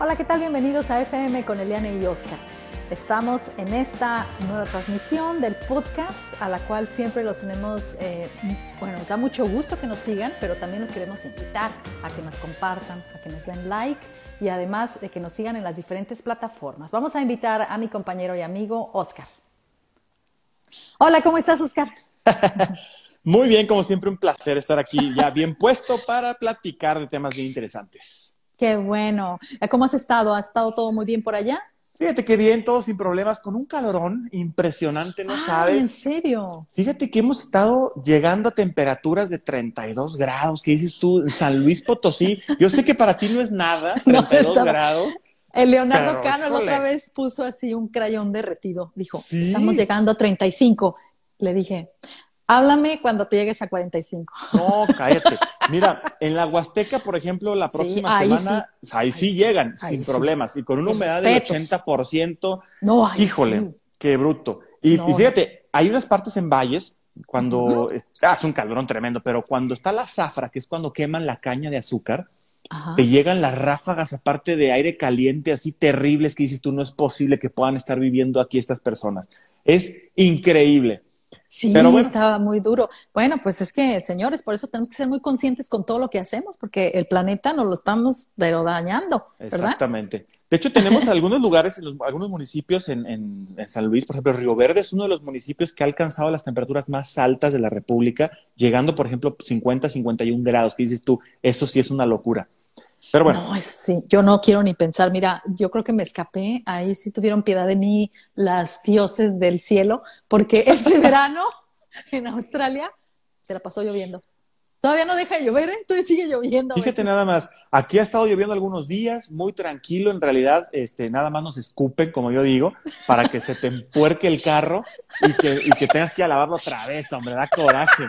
Hola, ¿qué tal? Bienvenidos a FM con Eliane y Oscar. Estamos en esta nueva transmisión del podcast a la cual siempre los tenemos, eh, bueno, nos da mucho gusto que nos sigan, pero también los queremos invitar a que nos compartan, a que nos den like y además de que nos sigan en las diferentes plataformas. Vamos a invitar a mi compañero y amigo Oscar. Hola, ¿cómo estás, Oscar? Muy bien, como siempre, un placer estar aquí ya bien puesto para platicar de temas bien interesantes. Qué bueno. ¿Cómo has estado? ¿Ha estado todo muy bien por allá? Fíjate que bien, todo sin problemas, con un calorón impresionante, ¿no sabes? ¿En serio? Fíjate que hemos estado llegando a temperaturas de 32 grados, ¿qué dices tú? En San Luis Potosí, yo sé que para ti no es nada, 32 grados. El Leonardo Cano la otra vez puso así un crayón derretido. Dijo, estamos llegando a 35. Le dije, háblame cuando te llegues a 45. No, cállate. Mira, en la Huasteca, por ejemplo, la próxima semana, ahí sí llegan sin problemas y con una humedad del 80%. No, híjole, qué bruto. Y, fíjate, hay unas partes en valles cuando hace un calorón tremendo, pero cuando está la zafra, que es cuando queman la caña de azúcar, te llegan las ráfagas aparte de aire caliente así terribles que dices tú no es posible que puedan estar viviendo aquí estas personas. Es increíble. Sí, Pero estaba muy duro. Bueno, pues es que, señores, por eso tenemos que ser muy conscientes con todo lo que hacemos, porque el planeta nos lo estamos pero dañando. Exactamente. De hecho, tenemos algunos lugares, en algunos municipios en, en, San Luis, por ejemplo, Río Verde es uno de los municipios que ha alcanzado las temperaturas más altas de la República, llegando, por ejemplo, 50, 51 grados, que dices tú, eso sí es una locura. Pero bueno. No, sí, yo no quiero ni pensar. Mira, yo creo que me escapé. Ahí sí tuvieron piedad de mí las dioses del cielo, porque este verano en Australia se la pasó lloviendo. Todavía no deja de llover, ¿eh? Todavía sigue lloviendo. Fíjate nada más, aquí ha estado lloviendo algunos días, muy tranquilo, en realidad, este, nada más nos escupen, como yo digo, para que se te empuerque el carro y que, y que tengas que ir a lavarlo otra vez, hombre, da coraje.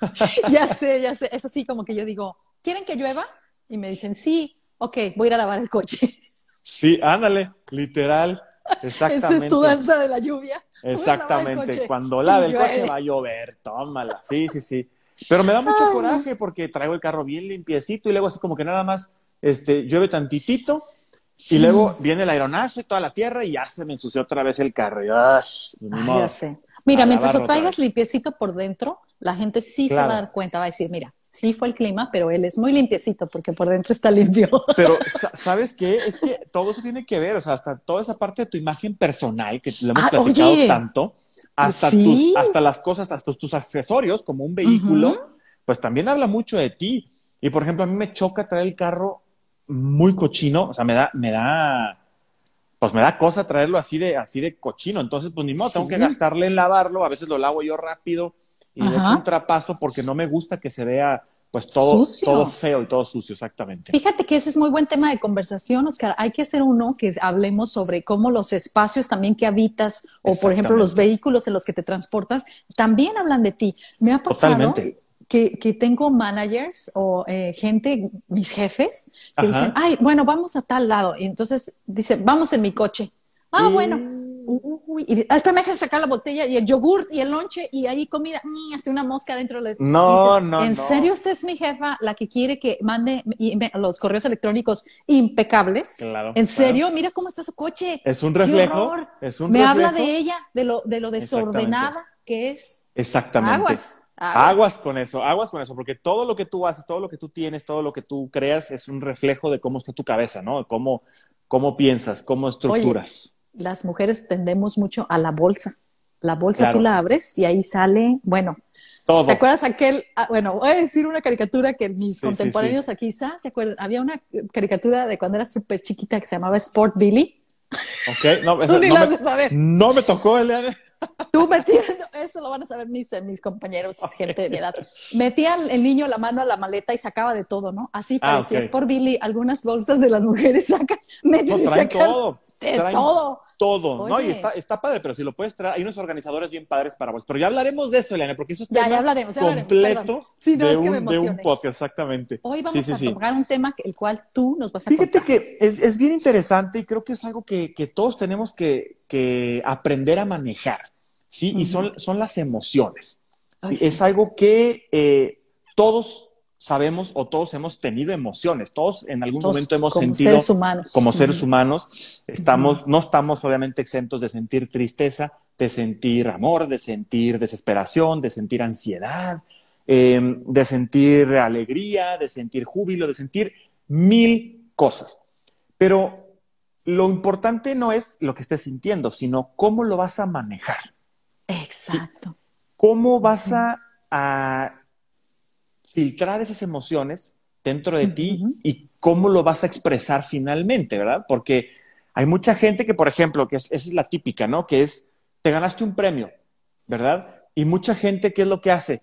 ya sé, ya sé, es así como que yo digo, ¿quieren que llueva? Y me dicen, sí, ok, voy a ir a lavar el coche. Sí, ándale, literal, exactamente. Esa es tu danza de la lluvia. Exactamente, cuando lave el coche va a llover, tómala, sí, sí, sí. Pero me da mucho coraje porque traigo el carro bien limpiecito y luego así como que nada más este, llueve tantitito y luego viene el aeronazo y toda la tierra y ya se me ensució otra vez el carro. Y, ya sé. Mira, mientras lo traigas limpiecito por dentro, la gente sí se va a dar cuenta, va a decir, mira, sí fue el clima, pero él es muy limpiecito porque por dentro está limpio. Pero, ¿sabes qué? Es que todo eso tiene que ver, o sea, hasta toda esa parte de tu imagen personal que lo hemos ah, platicado tanto, hasta, tus, hasta las cosas, hasta tus, accesorios, como un vehículo, pues también habla mucho de ti. Y por ejemplo, a mí me choca traer el carro muy cochino, o sea, me da, me da, pues me da cosa traerlo así de, así de cochino. Entonces, pues ni modo, tengo que gastarle en lavarlo, a veces lo lavo yo rápido y dejo un trapazo porque no me gusta que se vea pues todo, todo feo y todo sucio, exactamente. Fíjate que ese es muy buen tema de conversación, Oscar. Hay que hacer uno que hablemos sobre cómo los espacios también que habitas o, por ejemplo, los vehículos en los que te transportas también hablan de ti. Me ha pasado que, que, tengo managers o eh, gente, mis jefes, que dicen, ay, bueno, vamos a tal lado. Y entonces dicen, vamos en mi coche. Ah, bueno uy, y hasta me dejan sacar la botella y el yogur y el lonche y ahí comida, ni hasta una mosca dentro de No, no, ¿En serio usted es mi jefa, la que quiere que mande los correos electrónicos impecables? Claro. ¿En serio? Mira cómo está su coche. Es un reflejo. Es un me habla de ella, de lo, de lo desordenada que es. Exactamente. Aguas. Aguas. con eso, aguas con eso, porque todo lo que tú haces, todo lo que tú tienes, todo lo que tú creas es un reflejo de cómo está tu cabeza, ¿no? Cómo, cómo piensas, cómo estructuras las mujeres tendemos mucho a la bolsa. La bolsa tú la abres y ahí sale, bueno, ¿Te acuerdas aquel? Ah, bueno, voy a decir una caricatura que mis contemporáneos aquí ¿se acuerdan? Había una caricatura de cuando era súper chiquita que se llamaba Sport Billy. Ok, no, Tú ni no, me, saber. no me tocó, Eliane. Tú metiendo, eso lo van a saber mis, mis compañeros, gente de mi edad. Metía el niño la mano a la maleta y sacaba de todo, ¿no? Así ah, parecía Sport Billy. Algunas bolsas de las mujeres sacan, meten no, traen todo. De todo todo, ¿no? Y está, está padre, pero si lo puedes traer, hay unos organizadores bien padres para vos. Pero ya hablaremos de eso, Eliane, porque eso es ya, ya hablaremos, ya completo sí, no, de, un, de, un, podcast, exactamente. Hoy vamos a tocar un tema el cual tú nos vas a Fíjate que es, es, bien interesante y creo que es algo que, que todos tenemos que, que, aprender a manejar, ¿sí? Y son, son las emociones. Es algo que eh, todos sabemos o todos hemos tenido emociones, todos en algún momento hemos sentido humanos. como seres humanos, estamos, no estamos obviamente exentos de sentir tristeza, de sentir amor, de sentir desesperación, de sentir ansiedad, em, de sentir alegría, de sentir júbilo, de sentir mil cosas. Pero lo importante no es lo que estés sintiendo, sino cómo lo vas a manejar. Exacto. ¿Cómo vas a, filtrar esas emociones dentro de ti y cómo lo vas a expresar finalmente, ¿verdad? Porque hay mucha gente que, por ejemplo, que esa es la típica, ¿no? Que es, te ganaste un premio, ¿verdad? Y mucha gente, ¿qué es lo que hace?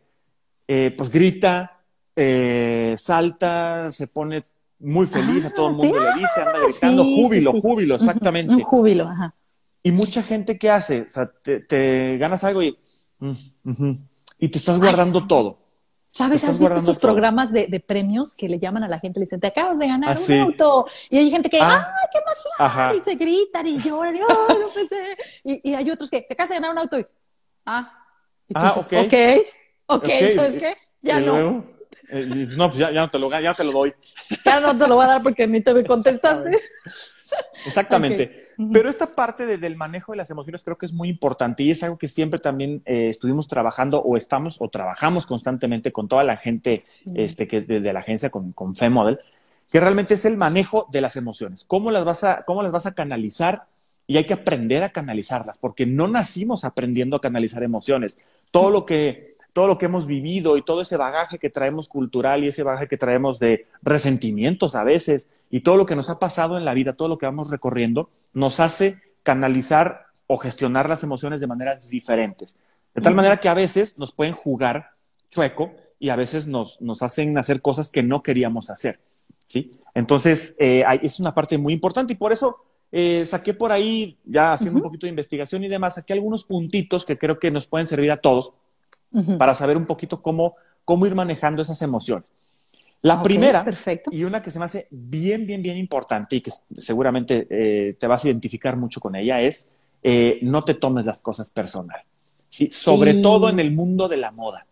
Eh, pues grita, eh, salta, se pone muy feliz, a todo el ah, mundo le dice, anda gritando, júbilo, júbilo, exactamente. Un júbilo, ajá. Y mucha gente, ¿qué hace? O sea, te, ganas algo y, mm, y te estás guardando todo. ¿Sabes? ¿Has visto esos programas de, premios que le llaman a la gente? Le dicen, te acabas de ganar ah, un auto. Y hay gente que, ¡ah, qué emoción! Y se gritan y lloran. Y, oh, no pensé. Y, y, hay otros que, te acabas de ganar un auto. Y, ah, y ah, ok. Ok, ok, ¿sabes qué? Ya no. Eh, no, pues ya, ya, te lo, ya te lo doy. Ya no te lo voy a dar porque ni te me contestaste. Exactamente. Pero esta parte del manejo de las emociones creo que es muy importante y es algo que siempre también eh, estuvimos trabajando o estamos o trabajamos constantemente con toda la gente este, que de, la agencia con, con FEModel, que realmente es el manejo de las emociones. ¿Cómo las vas a, cómo las vas a canalizar? Y hay que aprender a canalizarlas, porque no nacimos aprendiendo a canalizar emociones. Todo lo que todo lo que hemos vivido y todo ese bagaje que traemos cultural y ese bagaje que traemos de resentimientos a veces y todo lo que nos ha pasado en la vida, todo lo que vamos recorriendo, nos hace canalizar o gestionar las emociones de maneras diferentes. De tal manera que a veces nos pueden jugar chueco y a veces nos, nos hacen hacer cosas que no queríamos hacer. ¿sí? Entonces, eh, es una parte muy importante y por eso eh, saqué por ahí, ya haciendo un poquito de investigación y demás, saqué algunos puntitos que creo que nos pueden servir a todos para saber un poquito cómo, cómo ir manejando esas emociones. La primera, y una que se me hace bien, bien, bien importante y que seguramente eh, te vas a identificar mucho con ella, es eh, no te tomes las cosas personal. ¿sí? Sobre todo en el mundo de la moda.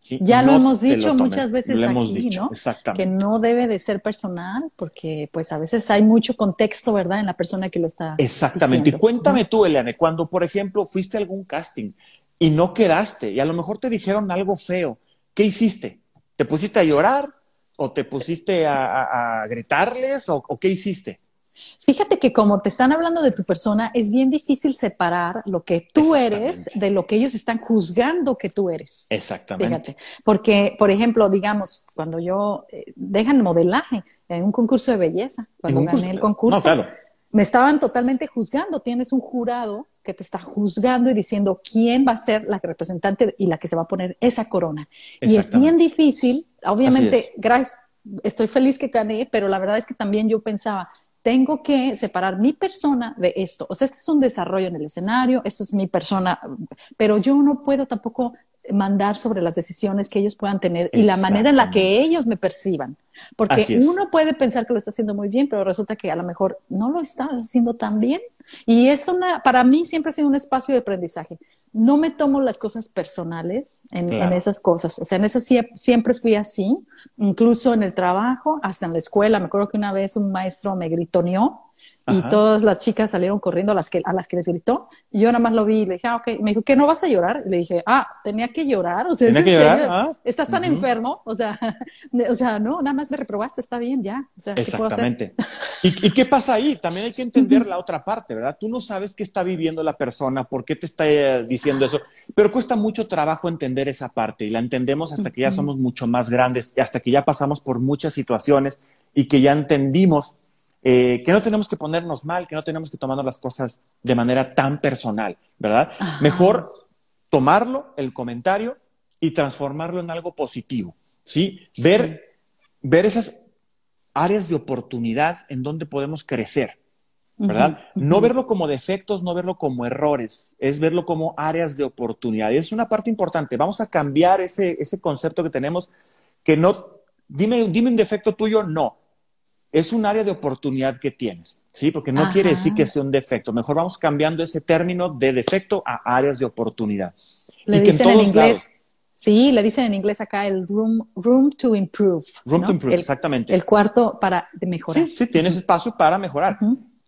¿sí? Ya lo hemos dicho muchas veces lo hemos dicho, ¿no? Exactamente. Que no debe de ser personal porque pues a veces hay mucho contexto, ¿verdad? En la persona que lo está Exactamente. Y cuéntame tú, Eliane, cuando por ejemplo fuiste a algún casting, y no quedaste y a lo mejor te dijeron algo feo. ¿Qué hiciste? ¿Te pusiste a llorar o te pusiste a, gritarles o, qué hiciste? Fíjate que como te están hablando de tu persona, es bien difícil separar lo que tú eres de lo que ellos están juzgando que tú eres. Exactamente. Fíjate, porque, por ejemplo, digamos, cuando yo eh, dejan modelaje en un concurso de belleza, cuando gané el concurso, me estaban totalmente juzgando. Tienes un jurado que te está juzgando y diciendo quién va a ser la representante y la que se va a poner esa corona. Y es bien difícil, obviamente, gracias, estoy feliz que gané, pero la verdad es que también yo pensaba, tengo que separar mi persona de esto. O sea, este es un desarrollo en el escenario, esto es mi persona, pero yo no puedo tampoco mandar sobre las decisiones que ellos puedan tener y la manera en la que ellos me perciban. Porque uno puede pensar que lo está haciendo muy bien, pero resulta que a lo mejor no lo está haciendo tan bien. Y es una, para mí siempre ha sido un espacio de aprendizaje. No me tomo las cosas personales en, esas cosas. O sea, en eso siempre fui así, incluso en el trabajo, hasta en la escuela. Me acuerdo que una vez un maestro me gritoneó y todas las chicas salieron corriendo a las que, a las que les gritó. Y yo nada más lo vi y le dije, ah, ok. Me dijo, ¿que no vas a llorar? Y le dije, ah, tenía que llorar. O sea, ¿Tenía que llorar? Ah, ¿Estás tan enfermo? O sea, o sea, no, nada más me reprobaste, está bien, ya. O sea, Exactamente. ¿Y, ¿Y, qué pasa ahí? También hay que entender la otra parte, ¿verdad? Tú no sabes qué está viviendo la persona, por qué te está eh, diciendo eso, pero cuesta mucho trabajo entender esa parte y la entendemos hasta que ya somos mucho más grandes y hasta que ya pasamos por muchas situaciones y que ya entendimos eh, que no tenemos que ponernos mal, que no tenemos que tomarnos las cosas de manera tan personal, ¿verdad? Mejor tomarlo, el comentario, y transformarlo en algo positivo, ¿sí? Ver, ver esas áreas de oportunidad en donde podemos crecer, ¿verdad? No verlo como defectos, no verlo como errores, es verlo como áreas de oportunidad. Y es una parte importante. Vamos a cambiar ese, ese concepto que tenemos, que no, dime, dime un defecto tuyo, no es un área de oportunidad que tienes, ¿sí? Porque no quiere decir que sea un defecto. Mejor vamos cambiando ese término de defecto a áreas de oportunidad. Le dicen en, inglés Sí, le dicen en inglés acá el room, room to improve. Room to improve, exactamente. El cuarto para mejorar. Sí, sí, tienes espacio para mejorar.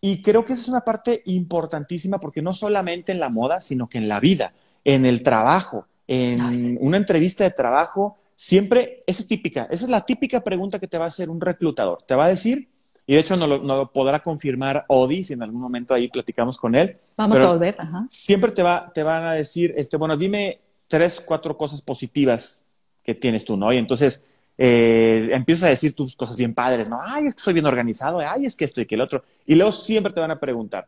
Y creo que esa es una parte importantísima porque no solamente en la moda, sino que en la vida, en el trabajo, en ah, una entrevista de trabajo, siempre, esa es típica, esa es la típica pregunta que te va a hacer un reclutador. Te va a decir, y de hecho no lo, podrá confirmar Odi, si en algún momento ahí platicamos con él. Vamos a volver, ajá. Siempre te, va, te van a decir, este, bueno, dime tres, cuatro cosas positivas que tienes tú, ¿no? Y entonces eh, empiezas a decir tus cosas bien padres, ¿no? Ay, es que soy bien organizado, ay, es que esto y que el otro. Y luego siempre te van a preguntar,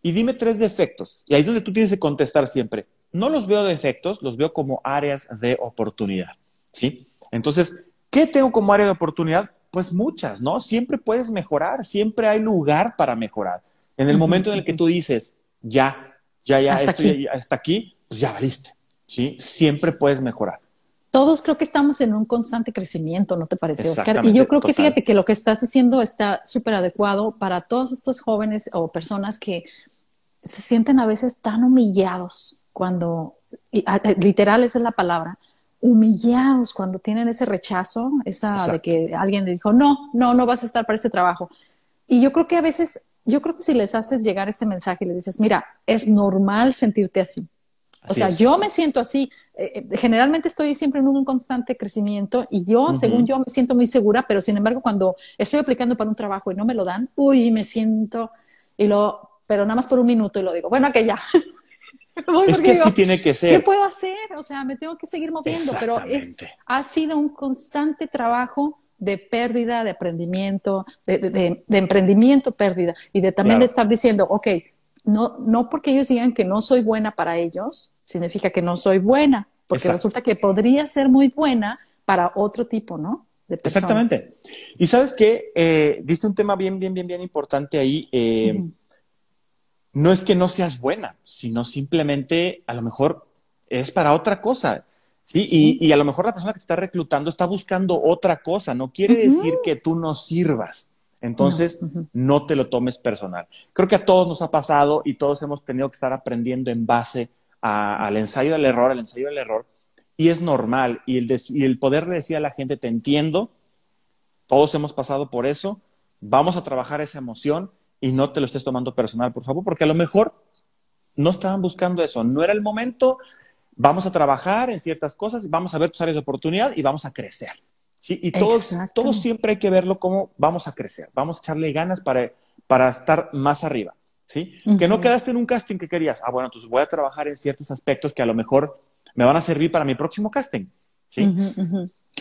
y dime tres defectos. Y ahí es donde tú tienes que contestar siempre. No los veo defectos, los veo como áreas de oportunidad, ¿sí? Entonces, ¿qué tengo como área de oportunidad? Pues muchas, ¿no? Siempre puedes mejorar, siempre hay lugar para mejorar. En el momento en el que tú dices, ya, ya, ya, hasta, aquí. hasta aquí, pues ya valiste. ¿sí? Siempre puedes mejorar. Todos creo que estamos en un constante crecimiento, ¿no te parece, Oscar? Y yo creo que fíjate que lo que estás diciendo está súper adecuado para todos estos jóvenes o personas que se sienten a veces tan humillados cuando, literal esa es la palabra, humillados cuando tienen ese rechazo, esa de que alguien les dijo, no, no, no vas a estar para ese trabajo. Y yo creo que a veces, yo creo que si les haces llegar este mensaje y les dices, mira, es normal sentirte así, o sea, yo me siento así. Eh, eh, generalmente estoy siempre en un constante crecimiento y yo, según yo, me siento muy segura, pero sin embargo, cuando estoy aplicando para un trabajo y no me lo dan, uy, me siento, y lo, pero nada más por un minuto y lo digo, bueno, que ya. es que sí tiene que ser. ¿Qué puedo hacer? O sea, me tengo que seguir moviendo, pero es, ha sido un constante trabajo de pérdida, de aprendimiento, de, emprendimiento, pérdida, y de también de estar diciendo, ok, no, no porque ellos digan que no soy buena para ellos, significa que no soy buena, porque resulta que podría ser muy buena para otro tipo, ¿no? De Exactamente. Y sabes que eh, diste un tema bien, bien, bien, bien importante ahí. Eh, no es que no seas buena, sino simplemente a lo mejor es para otra cosa. ¿sí? Y, a lo mejor la persona que te está reclutando está buscando otra cosa. No quiere decir que tú no sirvas. Entonces, no, te lo tomes personal. Creo que a todos nos ha pasado y todos hemos tenido que estar aprendiendo en base al ensayo del error, al ensayo del error. Y es normal. Y el, y el poder decir a la gente, te entiendo, todos hemos pasado por eso, vamos a trabajar esa emoción y no te lo estés tomando personal, por favor, porque a lo mejor no estaban buscando eso, no era el momento, vamos a trabajar en ciertas cosas, vamos a ver tus áreas de oportunidad y vamos a crecer. Sí, y todos, todos siempre hay que verlo como vamos a crecer, vamos a echarle ganas para, para estar más arriba. ¿sí? Que no quedaste en un casting que querías. Ah, bueno, entonces voy a trabajar en ciertos aspectos que a lo mejor me van a servir para mi próximo casting. ¿sí?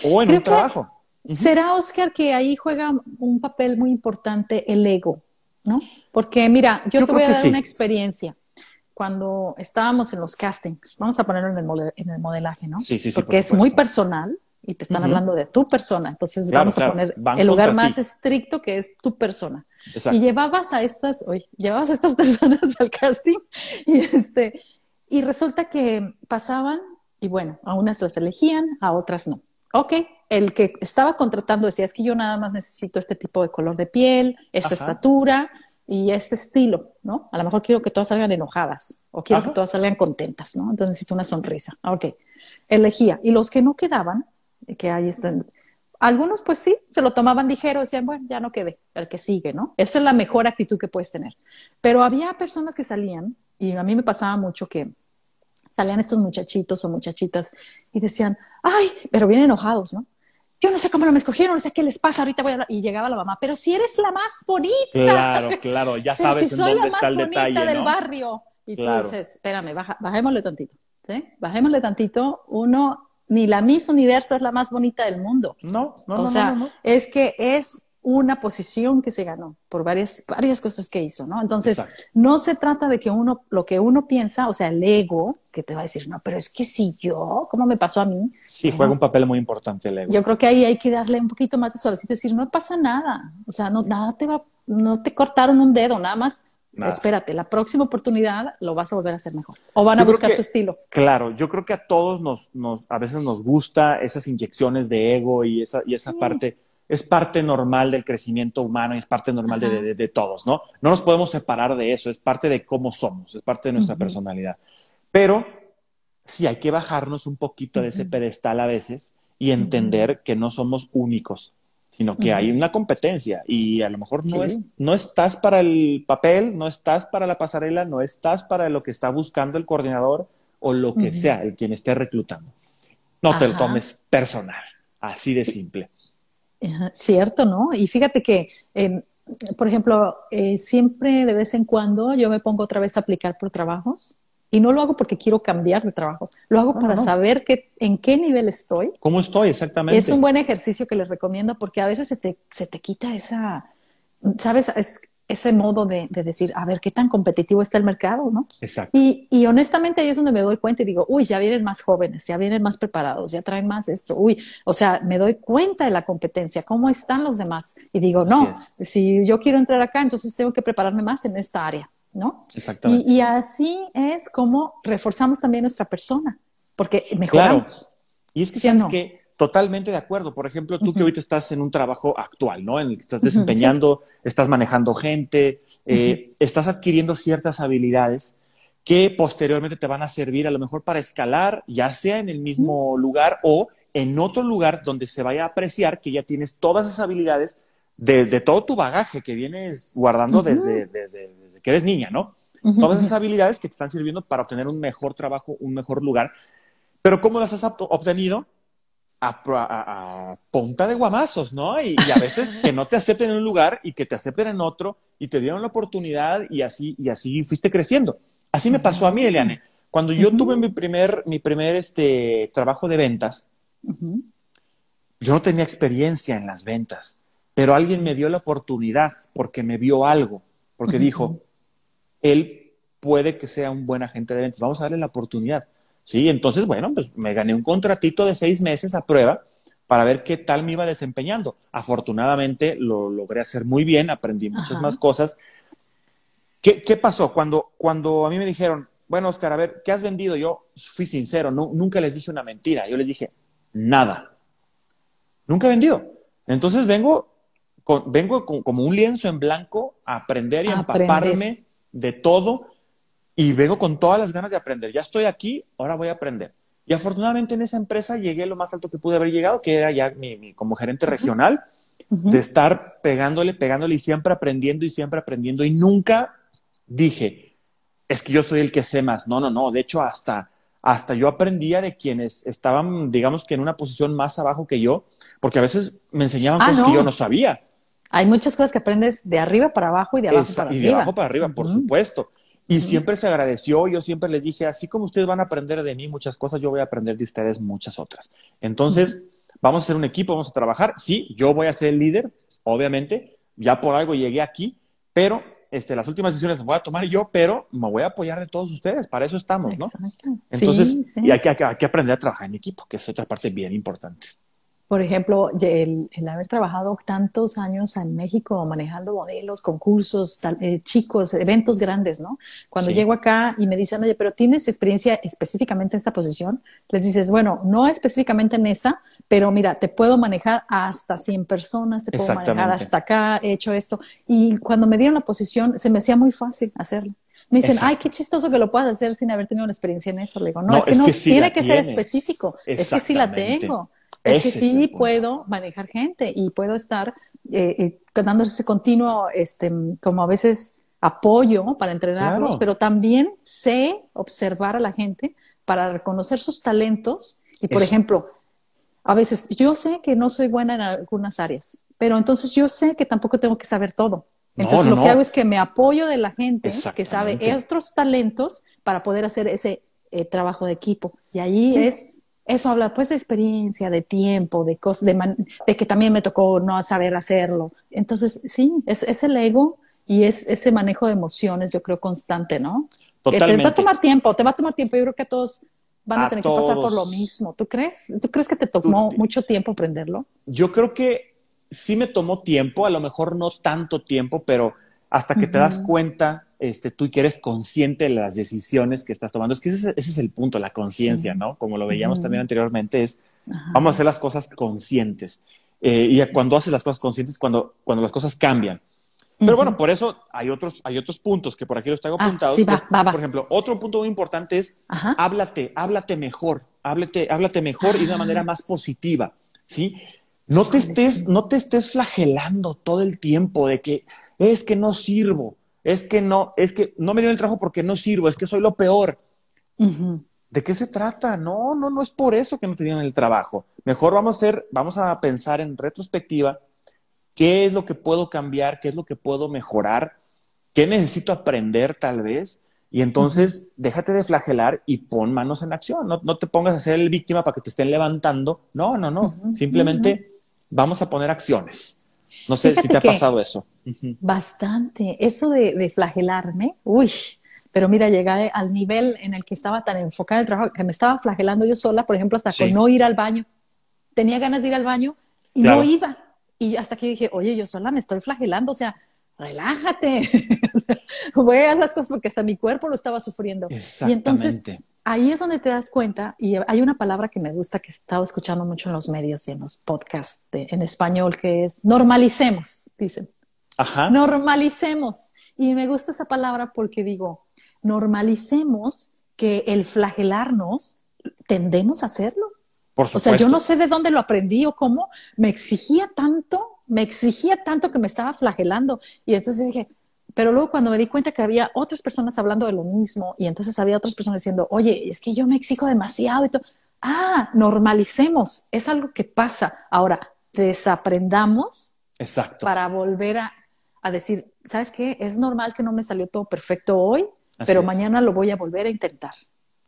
O en un trabajo. Será, Oscar, que ahí juega un papel muy importante el ego, ¿no? Porque mira, yo, te voy a dar una experiencia. Cuando estábamos en los castings, vamos a ponerlo en el, en el modelaje, ¿no? Sí, sí, sí. Porque es muy personal y te están hablando de tu persona. Entonces vamos a poner el lugar más estricto que es tu persona. Y llevabas a estas, oye, llevabas a estas personas al casting y este, y resulta que pasaban y bueno, a unas las elegían, a otras no. Ok, el que estaba contratando decía, es que yo nada más necesito este tipo de color de piel, esta estatura y este estilo, ¿no? A lo mejor quiero que todas salgan enojadas o quiero que todas salgan contentas, ¿no? Entonces necesito una sonrisa. Ok, elegía. Y los que no quedaban, que ahí están. Algunos, pues sí, se lo tomaban ligero, decían, bueno, ya no quedé, el que sigue, ¿no? Esa es la mejor actitud que puedes tener. Pero había personas que salían, y a mí me pasaba mucho que salían estos muchachitos o muchachitas y decían, ay, pero bien enojados, ¿no? Yo no sé cómo no me escogieron, no sé qué les pasa, ahorita voy a Y llegaba la mamá, pero si eres la más bonita. Claro, claro, ya sabes en dónde está el detalle, ¿no? del barrio. Y tú dices, espérame, bajémosle tantito, ¿sí? Bajémosle tantito. Uno ni la Miss Universo es la más bonita del mundo. No, no, o sea, es que es una posición que se ganó por varias, varias cosas que hizo, ¿no? Entonces, no se trata de que uno, lo que uno piensa, o sea, el ego, que te va a decir, no, pero es que si yo, ¿cómo me pasó a mí? Sí, juega un papel muy importante el ego. Yo creo que ahí hay que darle un poquito más de suavecito, decir, no pasa nada, o sea, no, nada te va, no te cortaron un dedo, nada más Espérate, la próxima oportunidad lo vas a volver a hacer mejor. O van a buscar tu estilo. Claro, yo creo que a todos nos, nos, a veces nos gusta esas inyecciones de ego y esa, y esa parte, es parte normal del crecimiento humano y es parte normal de, de, todos, ¿no? No nos podemos separar de eso, es parte de cómo somos, es parte de nuestra personalidad. Pero sí hay que bajarnos un poquito de ese pedestal a veces y entender que no somos únicos, sino que hay una competencia y a lo mejor no, es, no estás para el papel, no estás para la pasarela, no estás para lo que está buscando el coordinador o lo que sea, el quien esté reclutando. No te lo tomes personal, así de simple. Cierto, ¿no? Y fíjate que, em, por ejemplo, eh, siempre de vez en cuando yo me pongo otra vez a aplicar por trabajos y no lo hago porque quiero cambiar de trabajo, lo hago para saber que, en qué nivel estoy. ¿Cómo estoy exactamente? Es un buen ejercicio que les recomiendo porque a veces se te, se te quita esa, ¿sabes? Ese modo de, decir, a ver, qué tan competitivo está el mercado, ¿no? Exacto. Y, y, honestamente ahí es donde me doy cuenta y digo, uy, ya vienen más jóvenes, ya vienen más preparados, ya traen más esto, uy, o sea, me doy cuenta de la competencia, cómo están los demás. Y digo, no, si yo quiero entrar acá, entonces tengo que prepararme más en esta área. ¿no? Exactamente. Y, así es como reforzamos también nuestra persona, porque mejoramos. Y es que sabes que totalmente de acuerdo. Por ejemplo, tú que ahorita estás en un trabajo actual, ¿no? En el que estás desempeñando, estás manejando gente, eh, estás adquiriendo ciertas habilidades que posteriormente te van a servir a lo mejor para escalar, ya sea en el mismo lugar o en otro lugar donde se vaya a apreciar que ya tienes todas esas habilidades de, todo tu bagaje que vienes guardando desde, desde, que eres niña, ¿no? Todas esas habilidades que te están sirviendo para obtener un mejor trabajo, un mejor lugar. Pero ¿cómo las has obtenido? A, punta de guamazos, ¿no? Y, a veces que no te acepten en un lugar y que te acepten en otro y te dieron la oportunidad y así, y así fuiste creciendo. Así me pasó a mí, Eliane. Cuando yo tuve mi primer, mi primer este, trabajo de ventas, yo no tenía experiencia en las ventas pero alguien me dio la oportunidad porque me vio algo, porque dijo, él puede que sea un buen agente de ventas, vamos a darle la oportunidad. Sí, entonces, bueno, pues me gané un contratito de seis meses a prueba para ver qué tal me iba desempeñando. Afortunadamente lo logré hacer muy bien, aprendí muchas más cosas. ¿Qué, pasó? Cuando, cuando a mí me dijeron, bueno, Oscar, a ver, ¿qué has vendido? Yo fui sincero, nunca les dije una mentira, yo les dije, nada. Nunca he vendido. Entonces vengo vengo como un lienzo en blanco a aprender y a empaparme de todo y vengo con todas las ganas de aprender. Ya estoy aquí, ahora voy a aprender. Y afortunadamente en esa empresa llegué lo más alto que pude haber llegado, que era ya mi, como gerente regional, de estar pegándole, pegándole y siempre aprendiendo y siempre aprendiendo. Y nunca dije, es que yo soy el que sé más. No, no, no. De hecho, hasta, hasta yo aprendía de quienes estaban, digamos que en una posición más abajo que yo, porque a veces me enseñaban ah, cosas que yo no sabía. Hay muchas cosas que aprendes de arriba para abajo y de abajo para arriba. Y de abajo para arriba, por supuesto. Y siempre se agradeció, yo siempre les dije, así como ustedes van a aprender de mí muchas cosas, yo voy a aprender de ustedes muchas otras. Entonces, vamos a ser un equipo, vamos a trabajar. Sí, yo voy a ser el líder, obviamente, ya por algo llegué aquí, pero este, las últimas decisiones las voy a tomar yo, pero me voy a apoyar de todos ustedes, para eso estamos, ¿no? Entonces, y hay que, hay que aprender a trabajar en equipo, que es otra parte bien importante por ejemplo, el, haber trabajado tantos años en México manejando modelos, concursos, eh, chicos, eventos grandes, ¿no? Cuando llego acá y me dicen, oye, pero ¿tienes experiencia específicamente en esta posición? Les dices, bueno, no específicamente en esa, pero mira, te puedo manejar hasta 100 personas, te puedo manejar hasta acá, he hecho esto. Y cuando me dieron la posición, se me hacía muy fácil hacerlo. Me dicen, ay, qué chistoso que lo puedas hacer sin haber tenido una experiencia en eso. Le digo, no, es que no tiene que ser específico, es que sí la tengo. Es que sí puedo manejar gente y puedo estar eh, eh, dando ese continuo, este, como a veces apoyo para entrenarlos, pero también sé observar a la gente para reconocer sus talentos. Y por ejemplo, a veces yo sé que no soy buena en algunas áreas, pero entonces yo sé que tampoco tengo que saber todo. Entonces lo que hago es que me apoyo de la gente que sabe otros talentos para poder hacer ese eh, trabajo de equipo. Y ahí es eso habla pues de experiencia, de tiempo, de cosas, de, que también me tocó no saber hacerlo. Entonces, sí, es, es el ego y es ese manejo de emociones, yo creo, constante, ¿no? Totalmente. te va a tomar tiempo, te va a tomar tiempo. Yo creo que a todos van a, tener que pasar por lo mismo. ¿Tú crees? ¿Tú crees que te tomó mucho tiempo aprenderlo? Yo creo que sí me tomó tiempo, a lo mejor no tanto tiempo, pero hasta que te das cuenta este, tú que eres consciente de las decisiones que estás tomando. Es que ese, es el punto, la conciencia, ¿no? Como lo veíamos también anteriormente, es vamos a hacer las cosas conscientes. Eh, y cuando haces las cosas conscientes, cuando, cuando las cosas cambian. Pero bueno, por eso hay otros, hay otros puntos que por aquí los tengo ah, apuntados. Por ejemplo, otro punto muy importante es háblate, háblate mejor, háblate, háblate mejor y de una manera más positiva, ¿sí? No te estés, no te estés flagelando todo el tiempo de que es que no sirvo, es que no, es que no me dio el trabajo porque no sirvo, es que soy lo peor. ¿De qué se trata? No, no, no es por eso que no te dieron el trabajo. Mejor vamos a hacer, vamos a pensar en retrospectiva qué es lo que puedo cambiar, qué es lo que puedo mejorar, qué necesito aprender tal vez. Y entonces déjate de flagelar y pon manos en acción. No, te pongas a ser el víctima para que te estén levantando. No, no, no. Simplemente vamos a poner acciones. No sé si te ha pasado eso. Bastante. Eso de, flagelarme, uy, pero mira, llegué al nivel en el que estaba tan enfocada en el trabajo que me estaba flagelando yo sola, por ejemplo, hasta con no ir al baño. Tenía ganas de ir al baño y no iba. Y hasta que dije, oye, yo sola me estoy flagelando, o sea, relájate. Voy a hacer las cosas porque hasta mi cuerpo lo estaba sufriendo. Y entonces ahí es donde te das cuenta, y hay una palabra que me gusta que he estado escuchando mucho en los medios y en los podcasts en español, que es normalicemos, dicen. Ajá. Normalicemos. Y me gusta esa palabra porque digo, normalicemos que el flagelarnos tendemos a hacerlo. O sea, yo no sé de dónde lo aprendí o cómo, me exigía tanto, me exigía tanto que me estaba flagelando. Y entonces dije, pero luego cuando me di cuenta que había otras personas hablando de lo mismo y entonces había otras personas diciendo, oye, es que yo me exijo demasiado y todo. Ah, normalicemos, es algo que pasa. Ahora, desaprendamos Exacto. para volver a, a decir, ¿sabes qué? Es normal que no me salió todo perfecto hoy, pero mañana lo voy a volver a intentar.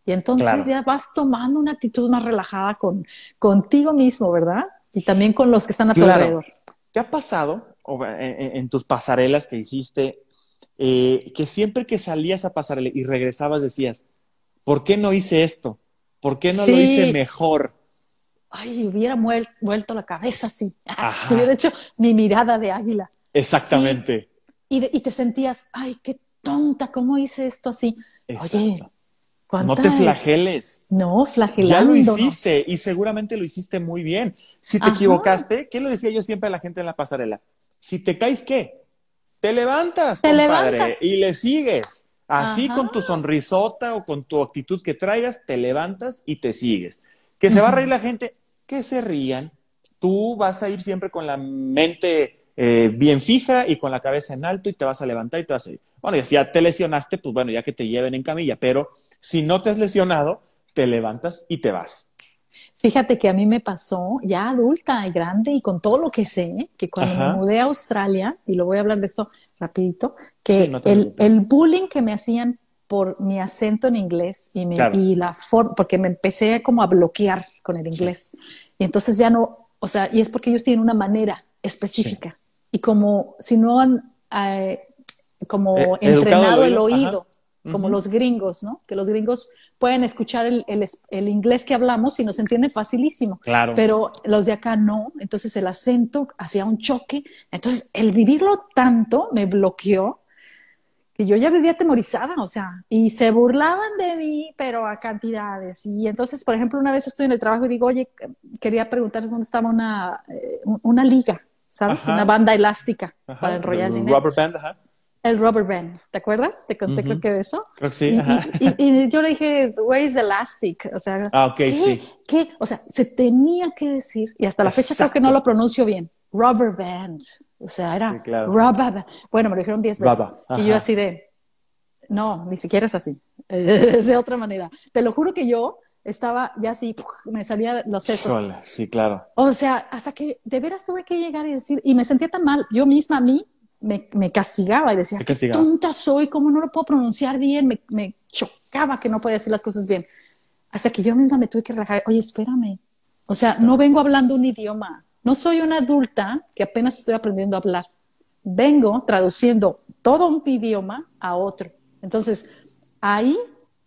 Y entonces ya vas tomando una actitud más relajada con, contigo mismo, ¿verdad? Y también con los que están a tu alrededor. ¿Te ha pasado en, tus pasarelas que hiciste eh, que siempre que salías a pasarela y regresabas decías, ¿por qué no hice esto? ¿Por qué no lo hice mejor? Ay, hubiera vuelto la cabeza así. hubiera hecho mi mirada de águila. Exactamente. Y, y, te sentías, ay, qué tonta, ¿cómo hice esto así? Oye, no te flageles. No, flagelando. Ya lo hiciste y seguramente lo hiciste muy bien. Si te equivocaste, ¿qué le decía yo siempre a la gente en la pasarela? Si te caes, ¿qué? Te levantas, te levantas. y le sigues. Así con tu sonrisota o con tu actitud que traigas, te levantas y te sigues. Que se va a reír la gente, que se rían. Tú vas a ir siempre con la mente eh, bien fija y con la cabeza en alto y te vas a levantar y te vas a ir. Bueno, y si ya te lesionaste, pues bueno, ya que te lleven en camilla, pero si no te has lesionado, te levantas y te vas. Fíjate que a mí me pasó ya adulta y grande y con todo lo que sé, que cuando me mudé a Australia, y lo voy a hablar de esto rapidito, que el, bullying que me hacían por mi acento en inglés y, y la forma, porque me empecé como a bloquear con el inglés. Y entonces ya no, o sea, y es porque ellos tienen una manera específica. Y como si no han eh, como eh, entrenado el oído, como los gringos, ¿no? Que los gringos pueden escuchar el, el, inglés que hablamos y nos entienden facilísimo. Claro. Pero los de acá no. Entonces el acento hacía un choque. Entonces el vivirlo tanto me bloqueó que yo ya vivía atemorizada, o sea, y se burlaban de mí, pero a cantidades. Y entonces, por ejemplo, una vez estoy en el trabajo y digo, oye, quería preguntarles dónde estaba una, eh, una liga, ¿sabes? Una banda elástica para enrollar dinero. Rubber band, ajá. El rubber band, ¿te acuerdas? Te conté creo que de eso. Creo que sí. Y, yo le dije, where is the elastic? O sea, ah, okay, ¿qué, sí. ¿qué? O sea, se tenía que decir, y hasta la fecha creo que no lo pronuncio bien, rubber band. O sea, era sí, claro. rubber Bueno, me lo dijeron diez veces. Y yo así de, no, ni siquiera es así. es de otra manera. Te lo juro que yo estaba ya así, me salía los sesos. Sí, claro. O sea, hasta que de veras tuve que llegar y decir, y me sentía tan mal, yo misma a mí, me, me castigaba y decía, qué tonta soy, cómo no lo puedo pronunciar bien, me, me, chocaba que no podía decir las cosas bien. Hasta que yo misma me tuve que relajar, oye, espérame, o sea, no vengo hablando un idioma, no soy una adulta que apenas estoy aprendiendo a hablar, vengo traduciendo todo un idioma a otro. Entonces, ahí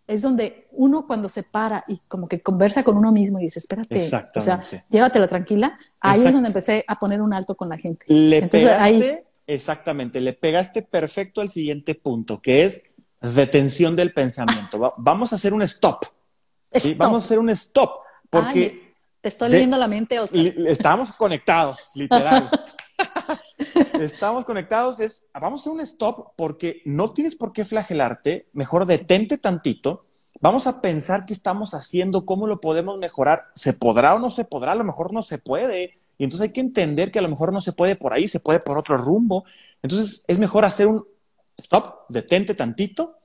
es donde uno cuando se para y como que conversa con uno mismo y dice, espérate, o sea, llévatela tranquila, ahí es donde empecé a poner un alto con la gente. Le Entonces, ahí, Exactamente, le pegaste perfecto al siguiente punto, que es detención del pensamiento. vamos a hacer un stop. Vamos a hacer un stop, porque... te estoy leyendo la mente, Oscar. Estamos conectados, literal. estamos conectados, es, vamos a hacer un stop porque no tienes por qué flagelarte, mejor detente tantito, vamos a pensar qué estamos haciendo, cómo lo podemos mejorar, se podrá o no se podrá, a lo mejor no se puede, y entonces hay que entender que a lo mejor no se puede por ahí, se puede por otro rumbo, entonces es mejor hacer un stop, detente tantito,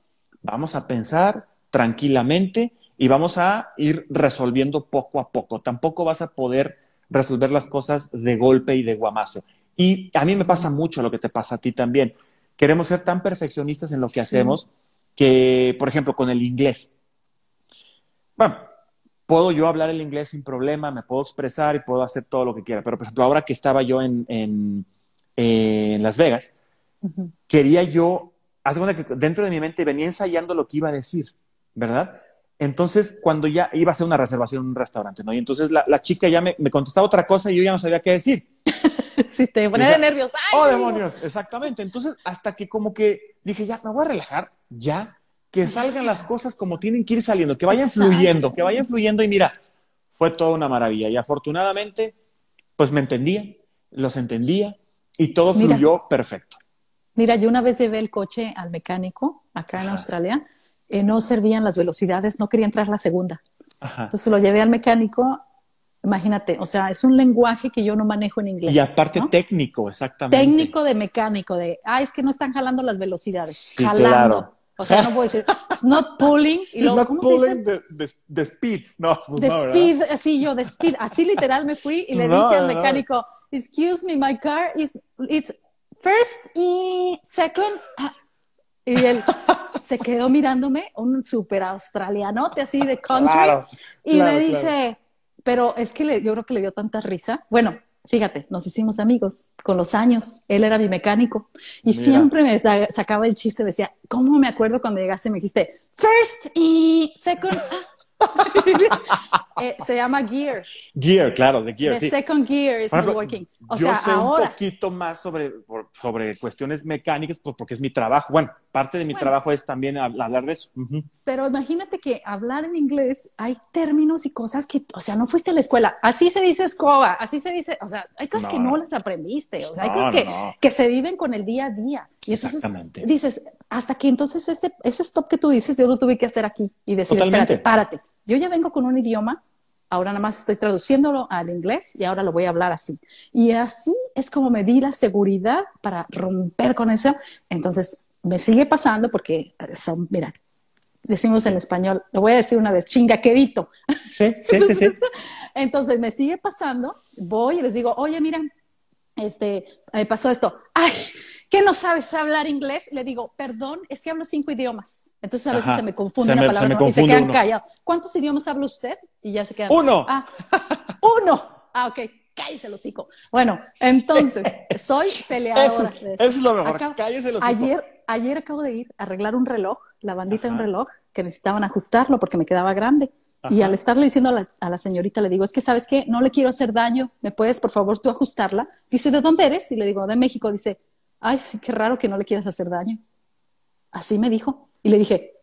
vamos a pensar tranquilamente y vamos a ir resolviendo poco a poco, tampoco vas a poder resolver las cosas de golpe y de guamazo. Y a mí me pasa mucho lo que te pasa a ti también. Queremos ser tan perfeccionistas en lo que hacemos que, por ejemplo, con el inglés. Bueno, puedo yo hablar el inglés sin problema, me puedo expresar y puedo hacer todo lo que quiera. Pero, por ejemplo, ahora que estaba yo en, en, Las Vegas, quería yo, hace que dentro de mi mente venía ensayando lo que iba a decir, ¿verdad? Entonces, cuando ya iba a hacer una reservación en un restaurante, ¿no? Y entonces la, chica ya me, contestaba otra cosa y yo ya no sabía qué decir. sí, te pone de nervios. ¡Oh, demonios! Exactamente. Entonces, hasta que como que dije, ya, me voy a relajar, ya, que salgan las cosas como tienen que ir saliendo, que vayan fluyendo, que vayan fluyendo. Y mira, fue toda una maravilla. Y afortunadamente, pues me entendía, los entendía y todo fluyó perfecto. Mira, yo una vez llevé el coche al mecánico acá en Australia eh, no servían las velocidades, no quería entrar la segunda. Entonces lo llevé al mecánico, imagínate, o sea, es un lenguaje que yo no manejo en inglés. Y aparte técnico, exactamente. Técnico de mecánico, de, ah, es que no están jalando las velocidades, jalando. O sea, no puedo decir, it's not pulling. Y luego, not pulling the, speeds, no. Pues the speed, así yo, the speed. Así literal me fui y le dije al mecánico, excuse me, my car is, it's first y second. Ah, y él se quedó mirándome, un súper australianote así de country, y me dice, pero es que le, yo creo que le dio tanta risa. Bueno, fíjate, nos hicimos amigos con los años. Él era mi mecánico y siempre me sacaba el chiste, decía, ¿cómo me acuerdo cuando llegaste y me dijiste, first y second? Eh, se llama Gear. Gear, claro, de Gear. The second gear is not working. O yo sé un poquito más sobre, sobre cuestiones mecánicas pues, porque es mi trabajo. Bueno, parte de mi trabajo es también hablar de eso. Pero imagínate que hablar en inglés hay términos y cosas que, o sea, no fuiste a la escuela. Así se dice escoba, así se dice, o sea, hay cosas que no las aprendiste, o sea, hay cosas que, que, se viven con el día a día. Y Exactamente. dices, hasta que entonces ese, ese stop que tú dices, yo lo tuve que hacer aquí y decir, espérate, párate yo ya vengo con un idioma, ahora nada más estoy traduciéndolo al inglés y ahora lo voy a hablar así. Y así es como me di la seguridad para romper con eso. Entonces, me sigue pasando porque son, mira, decimos en español, lo voy a decir una vez, chingaquerito. Sí, sí, sí, sí. Entonces, me sigue pasando, voy y les digo, oye, mira, este, me pasó esto. Ay, ¿qué no sabes hablar inglés? Le digo, perdón, es que hablo cinco idiomas. Entonces a veces se me confunde una palabra y se quedan callados. ¿Cuántos idiomas habla usted? Y ya se quedan. Uno. Ah, uno. Ah, ok. Cállese el hocico. Bueno, entonces, soy peleadora. Eso, eso es lo mejor. Cállese el hocico. Ayer, ayer acabo de ir a arreglar un reloj, la bandita de un reloj, que necesitaban ajustarlo porque me quedaba grande. Y al estarle diciendo a la, a la, señorita, le digo, es que sabes qué, no le quiero hacer daño, ¿me puedes por favor tú ajustarla? Dice, ¿de dónde eres? Y le digo, de México. Dice, ay, qué raro que no le quieras hacer daño. Así me dijo. Y le dije,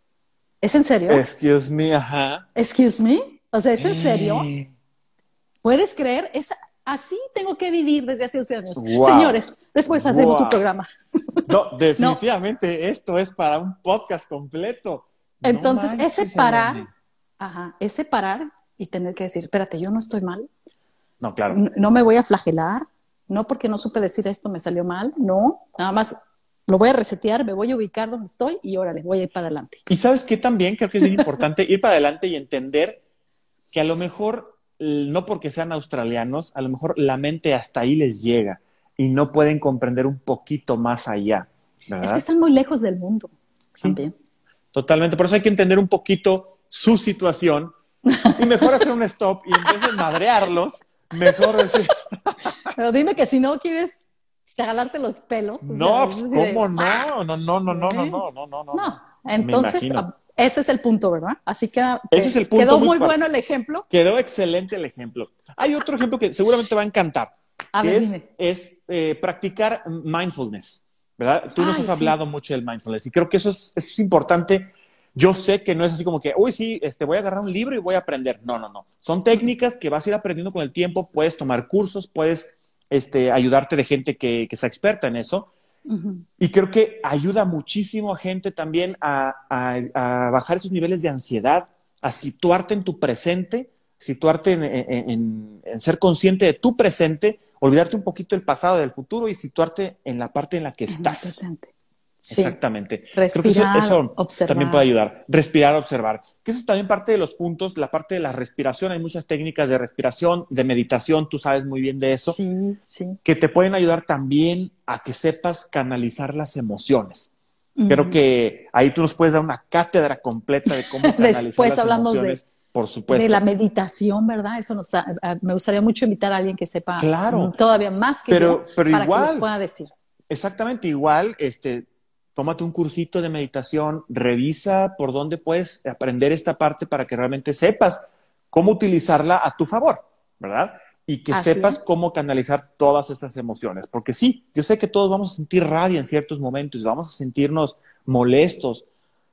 ¿es en serio? Excuse me, ajá. Excuse me. O sea, ¿es en serio? ¿Puedes creer? Es, así tengo que vivir desde hace 11 años. Señores, después hacemos un programa. No, definitivamente esto es para un podcast completo. Entonces, ese parar, ajá, ese parar y tener que decir, espérate, yo no estoy mal. No, claro. no me voy a flagelar, no porque no supe decir esto me salió mal, no, nada más lo voy a resetear, me voy a ubicar donde estoy y órale, voy a ir para adelante. Y sabes que también creo que es bien importante ir para adelante y entender que a lo mejor, no porque sean australianos, a lo mejor la mente hasta ahí les llega y no pueden comprender un poquito más allá. Es que están muy lejos del mundo también. Totalmente, por eso hay que entender un poquito su situación y mejor hacer un stop y en vez de madrearlos, mejor decir, pero dime que si no quieres regalarte los pelos. No, ¿cómo no? No, no, no, no, no, no, no, no, no. entonces, ese es el punto, ¿verdad? Así que ese es el punto quedó muy, bueno el ejemplo. Quedó excelente el ejemplo. Hay otro ejemplo que seguramente te va a encantar. A ver, es, es eh, practicar mindfulness, ¿verdad? Tú nos has hablado mucho del mindfulness y creo que eso es, eso es importante. Yo sé que no es así como que, uy, sí, este, voy a agarrar un libro y voy a aprender. No, no, no. Son técnicas que vas a ir aprendiendo con el tiempo. Puedes tomar cursos, puedes este, ayudarte de gente que, que sea experta en eso. Y creo que ayuda muchísimo a gente también a, a, bajar esos niveles de ansiedad, a situarte en tu presente, situarte en, en, ser consciente de tu presente, olvidarte un poquito del pasado, del futuro y situarte en la parte en la que estás. Exactamente. Respirar, eso, observar. también puede ayudar. Respirar, observar. Que eso es también parte de los puntos, la parte de la respiración. Hay muchas técnicas de respiración, de meditación, tú sabes muy bien de eso. Sí, sí. Que te pueden ayudar también a que sepas canalizar las emociones. Creo que ahí tú nos puedes dar una cátedra completa de cómo canalizar Después las hablamos emociones. De, por supuesto. De la meditación, ¿verdad? Eso nos me gustaría mucho invitar a alguien que sepa claro, todavía más que pero, yo pero para igual, que nos pueda decir. Exactamente, igual, este, tómate un cursito de meditación, revisa por dónde puedes aprender esta parte para que realmente sepas cómo utilizarla a tu favor, ¿verdad? Y que sepas cómo canalizar todas esas emociones. Porque sí, yo sé que todos vamos a sentir rabia en ciertos momentos, vamos a sentirnos molestos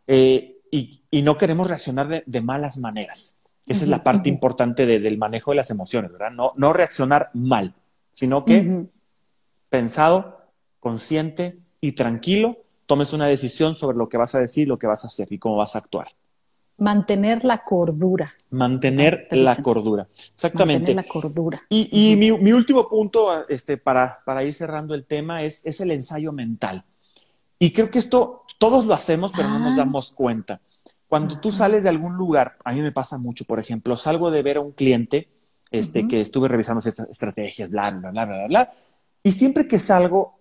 eh, y, no queremos reaccionar de, malas maneras. Esa es la parte importante del manejo de las emociones, ¿verdad? No, no reaccionar mal, sino que pensado, consciente y tranquilo tomes una decisión sobre lo que vas a decir, lo que vas a hacer y cómo vas a actuar. Mantener la cordura. Mantener la cordura. Exactamente. Mantener la cordura. Y, mi, último punto este, para, para ir cerrando el tema es, es el ensayo mental. Y creo que esto todos lo hacemos, pero no nos ah. damos cuenta. Cuando tú sales de algún lugar, a mí me pasa mucho, por ejemplo, salgo de ver a un cliente este, que estuve revisando estrategias, bla, bla, bla, bla, bla, y siempre que salgo,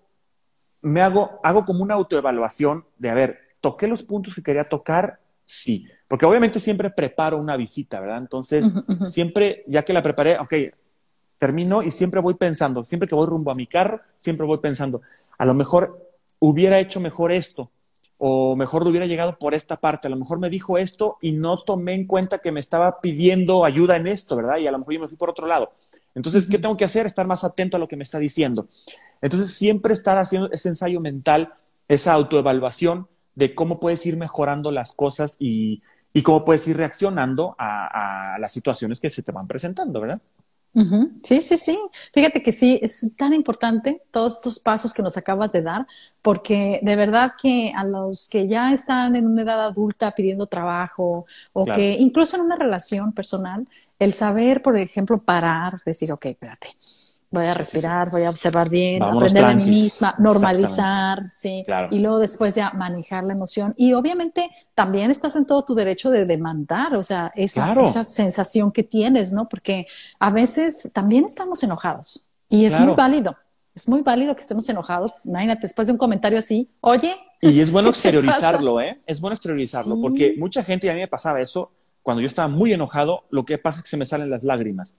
me hago, hago como una autoevaluación de, a ver, ¿toqué los puntos que quería tocar? Sí, porque obviamente siempre preparo una visita, ¿verdad? Entonces, siempre, ya que la preparé, ok, termino y siempre voy pensando, siempre que voy rumbo a mi carro, siempre voy pensando, a lo mejor hubiera hecho mejor esto, o mejor hubiera llegado por esta parte, a lo mejor me dijo esto y no tomé en cuenta que me estaba pidiendo ayuda en esto, ¿verdad? Y a lo mejor yo me fui por otro lado. Entonces, ¿qué tengo que hacer? Estar más atento a lo que me está diciendo. Entonces, siempre estar haciendo ese ensayo mental, esa autoevaluación de cómo puedes ir mejorando las cosas y, cómo puedes ir reaccionando a, a las situaciones que se te van presentando, ¿verdad? Sí, sí, sí. Fíjate que sí, es tan importante todos estos pasos que nos acabas de dar, porque de verdad que a los que ya están en una edad adulta pidiendo trabajo o que incluso en una relación personal, el saber, por ejemplo, parar, decir, ok, espérate, voy a respirar, voy a observar bien, aprender de mí misma, normalizar, sí, y luego después ya manejar la emoción. Y obviamente también estás en todo tu derecho de demandar, o sea, esa, esa sensación que tienes, ¿no? Porque a veces también estamos enojados y es muy válido. Es muy válido que estemos enojados. Imagínate, después de un comentario así, oye. Y es bueno exteriorizarlo, ¿eh? Es bueno exteriorizarlo, porque mucha gente, y a mí me pasaba eso, cuando yo estaba muy enojado, lo que pasa es que se me salen las lágrimas.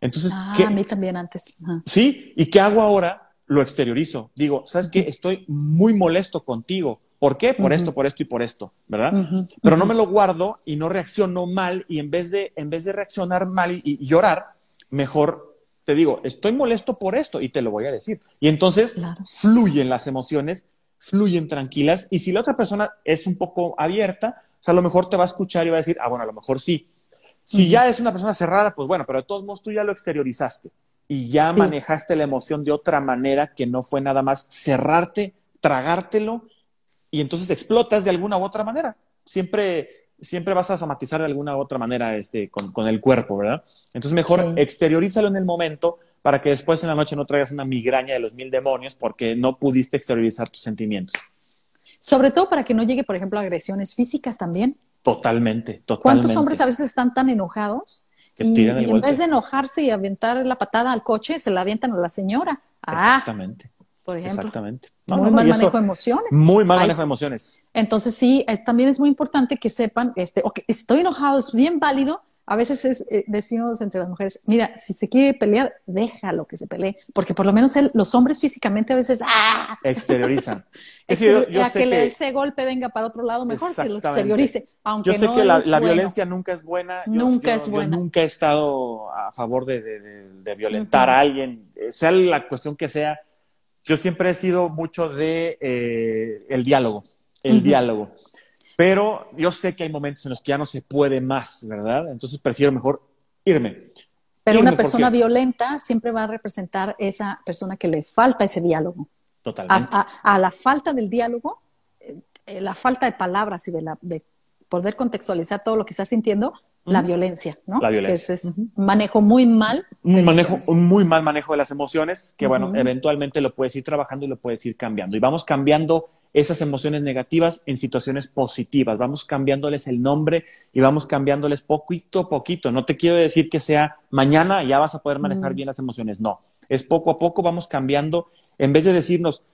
Entonces, ah, a mí también antes. Sí, ¿y qué hago ahora? Lo exteriorizo. Digo, ¿sabes qué? Estoy muy molesto contigo. ¿Por qué? Por esto, por esto y por esto, ¿verdad? Pero no me lo guardo y no reacciono mal y en vez de, en vez de reaccionar mal y, llorar, mejor te digo, estoy molesto por esto y te lo voy a decir. Y entonces fluyen las emociones, fluyen tranquilas y si la otra persona es un poco abierta, o sea, a lo mejor te va a escuchar y va a decir, ah, bueno, a lo mejor sí, si ya es una persona cerrada, pues bueno, pero de todos modos tú ya lo exteriorizaste y ya manejaste la emoción de otra manera que no fue nada más cerrarte, tragártelo y entonces explotas de alguna u otra manera. Siempre, siempre vas a somatizar de alguna u otra manera este, con, el cuerpo, ¿verdad? Entonces mejor exteriorízalo en el momento para que después en la noche no traigas una migraña de los mil demonios porque no pudiste exteriorizar tus sentimientos. Sobre todo para que no llegue, por ejemplo, a agresiones físicas también. Totalmente, totalmente. ¿Cuántos hombres a veces están tan enojados? y, en vez de enojarse y aventar la patada al coche, se la avientan a la señora. Ah, Exactamente. Por ejemplo. Exactamente. muy mal manejo de emociones. Muy mal manejo de emociones. Entonces sí, eh, también es muy importante que sepan, este, ok, estoy enojado, es bien válido, a veces es, eh, decimos entre las mujeres, mira, si se quiere pelear, déjalo que se pelee, porque por lo menos los hombres físicamente a veces ¡ah! exteriorizan. es yo, que, ese golpe venga para otro lado, mejor que lo exteriorice. Aunque yo sé no que la, violencia nunca es buena. nunca es buena. nunca he estado a favor de, violentar a alguien, eh, sea la cuestión que sea. Yo siempre he sido mucho de eh, el diálogo, el diálogo. Pero yo sé que hay momentos en los que ya no se puede más, ¿verdad? Entonces prefiero mejor irme. Pero una persona violenta siempre va a representar esa persona que le falta ese diálogo. Totalmente. A, la falta del diálogo, eh, la falta de palabras y de, la, de poder contextualizar todo lo que está sintiendo, la violencia, ¿no? La violencia. es, manejo muy mal. Un manejo, un muy mal manejo de las emociones, que bueno, eventualmente lo puedes ir trabajando y lo puedes ir cambiando. Y vamos cambiando esas emociones negativas en situaciones positivas. Vamos cambiándoles el nombre y vamos cambiándoles poquito a poquito. No te quiero decir que sea mañana ya vas a poder manejar bien las emociones. No, es poco a poco vamos cambiando. En vez de decirnos,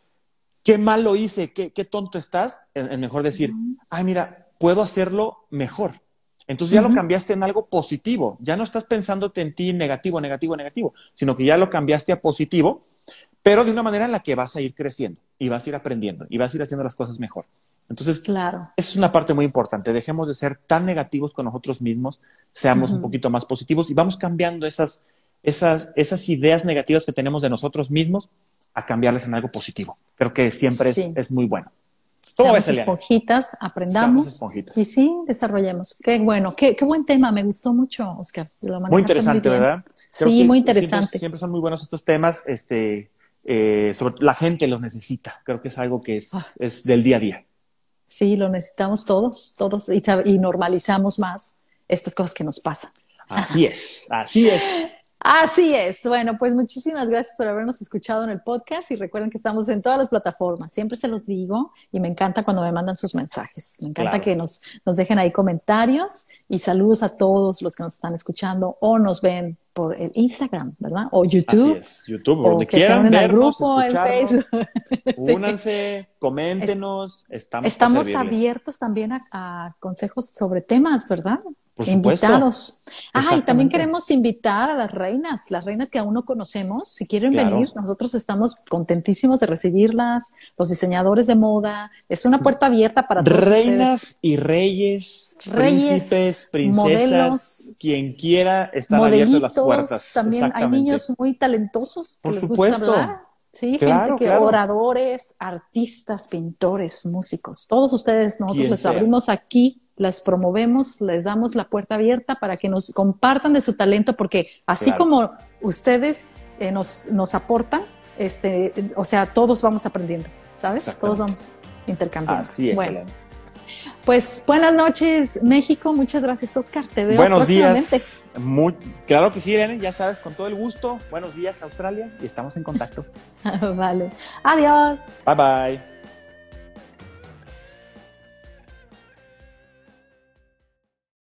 qué mal lo hice, qué, tonto estás, es mejor decir, ay, mira, puedo hacerlo mejor. Entonces ya lo cambiaste en algo positivo. Ya no estás pensándote en ti negativo, negativo, negativo, sino que ya lo cambiaste a positivo pero de una manera en la que vas a ir creciendo y vas a ir aprendiendo y vas a ir haciendo las cosas mejor. Entonces, claro. es una parte muy importante. Dejemos de ser tan negativos con nosotros mismos, seamos un poquito más positivos y vamos cambiando esas, esas, esas ideas negativas que tenemos de nosotros mismos a cambiarles en algo positivo. Creo que siempre es, es, muy bueno. Somos esponjitas, aprendamos esponjitas. y sí, desarrollemos. Qué bueno, qué, qué, buen tema, me gustó mucho, Oscar. muy interesante, ¿verdad? sí, muy interesante. Siempre, siempre, son muy buenos estos temas. Este, eh, sobre, la gente los necesita. Creo que es algo que es, ah. es del día a día. Sí, lo necesitamos todos, todos, y, y normalizamos más estas cosas que nos pasan. Así es, así es. Así es. Bueno, pues muchísimas gracias por habernos escuchado en el podcast y recuerden que estamos en todas las plataformas. Siempre se los digo y me encanta cuando me mandan sus mensajes. Me encanta que nos, nos dejen ahí comentarios y saludos a todos los que nos están escuchando o nos ven por el Instagram, ¿verdad? O YouTube. Así es, YouTube, o donde quieran vernos, grupo, en Facebook. Únanse, coméntenos, estamos Estamos abiertos también a, consejos sobre temas, ¿verdad? Por Invitados. Ah, y también queremos invitar a las reinas, las reinas que aún no conocemos, si quieren venir, nosotros estamos contentísimos de recibirlas, los diseñadores de moda, es una puerta abierta para todos Reinas y reyes, príncipes, princesas, quien quiera, están abiertas las puertas. También hay niños muy talentosos que les gusta hablar. Sí, gente que oradores, artistas, pintores, músicos, todos ustedes nosotros les abrimos aquí las promovemos, les damos la puerta abierta para que nos compartan de su talento, porque así como ustedes eh, nos, nos aportan, este, o sea, todos vamos aprendiendo, ¿sabes? Todos vamos intercambiando. Así es. Bueno, pues buenas noches, México. Muchas gracias, Oscar. Te veo Buenos días. Muy, claro que sí, Elena, ya sabes, con todo el gusto. Buenos días, Australia, y estamos en contacto. vale. Adiós. Bye bye.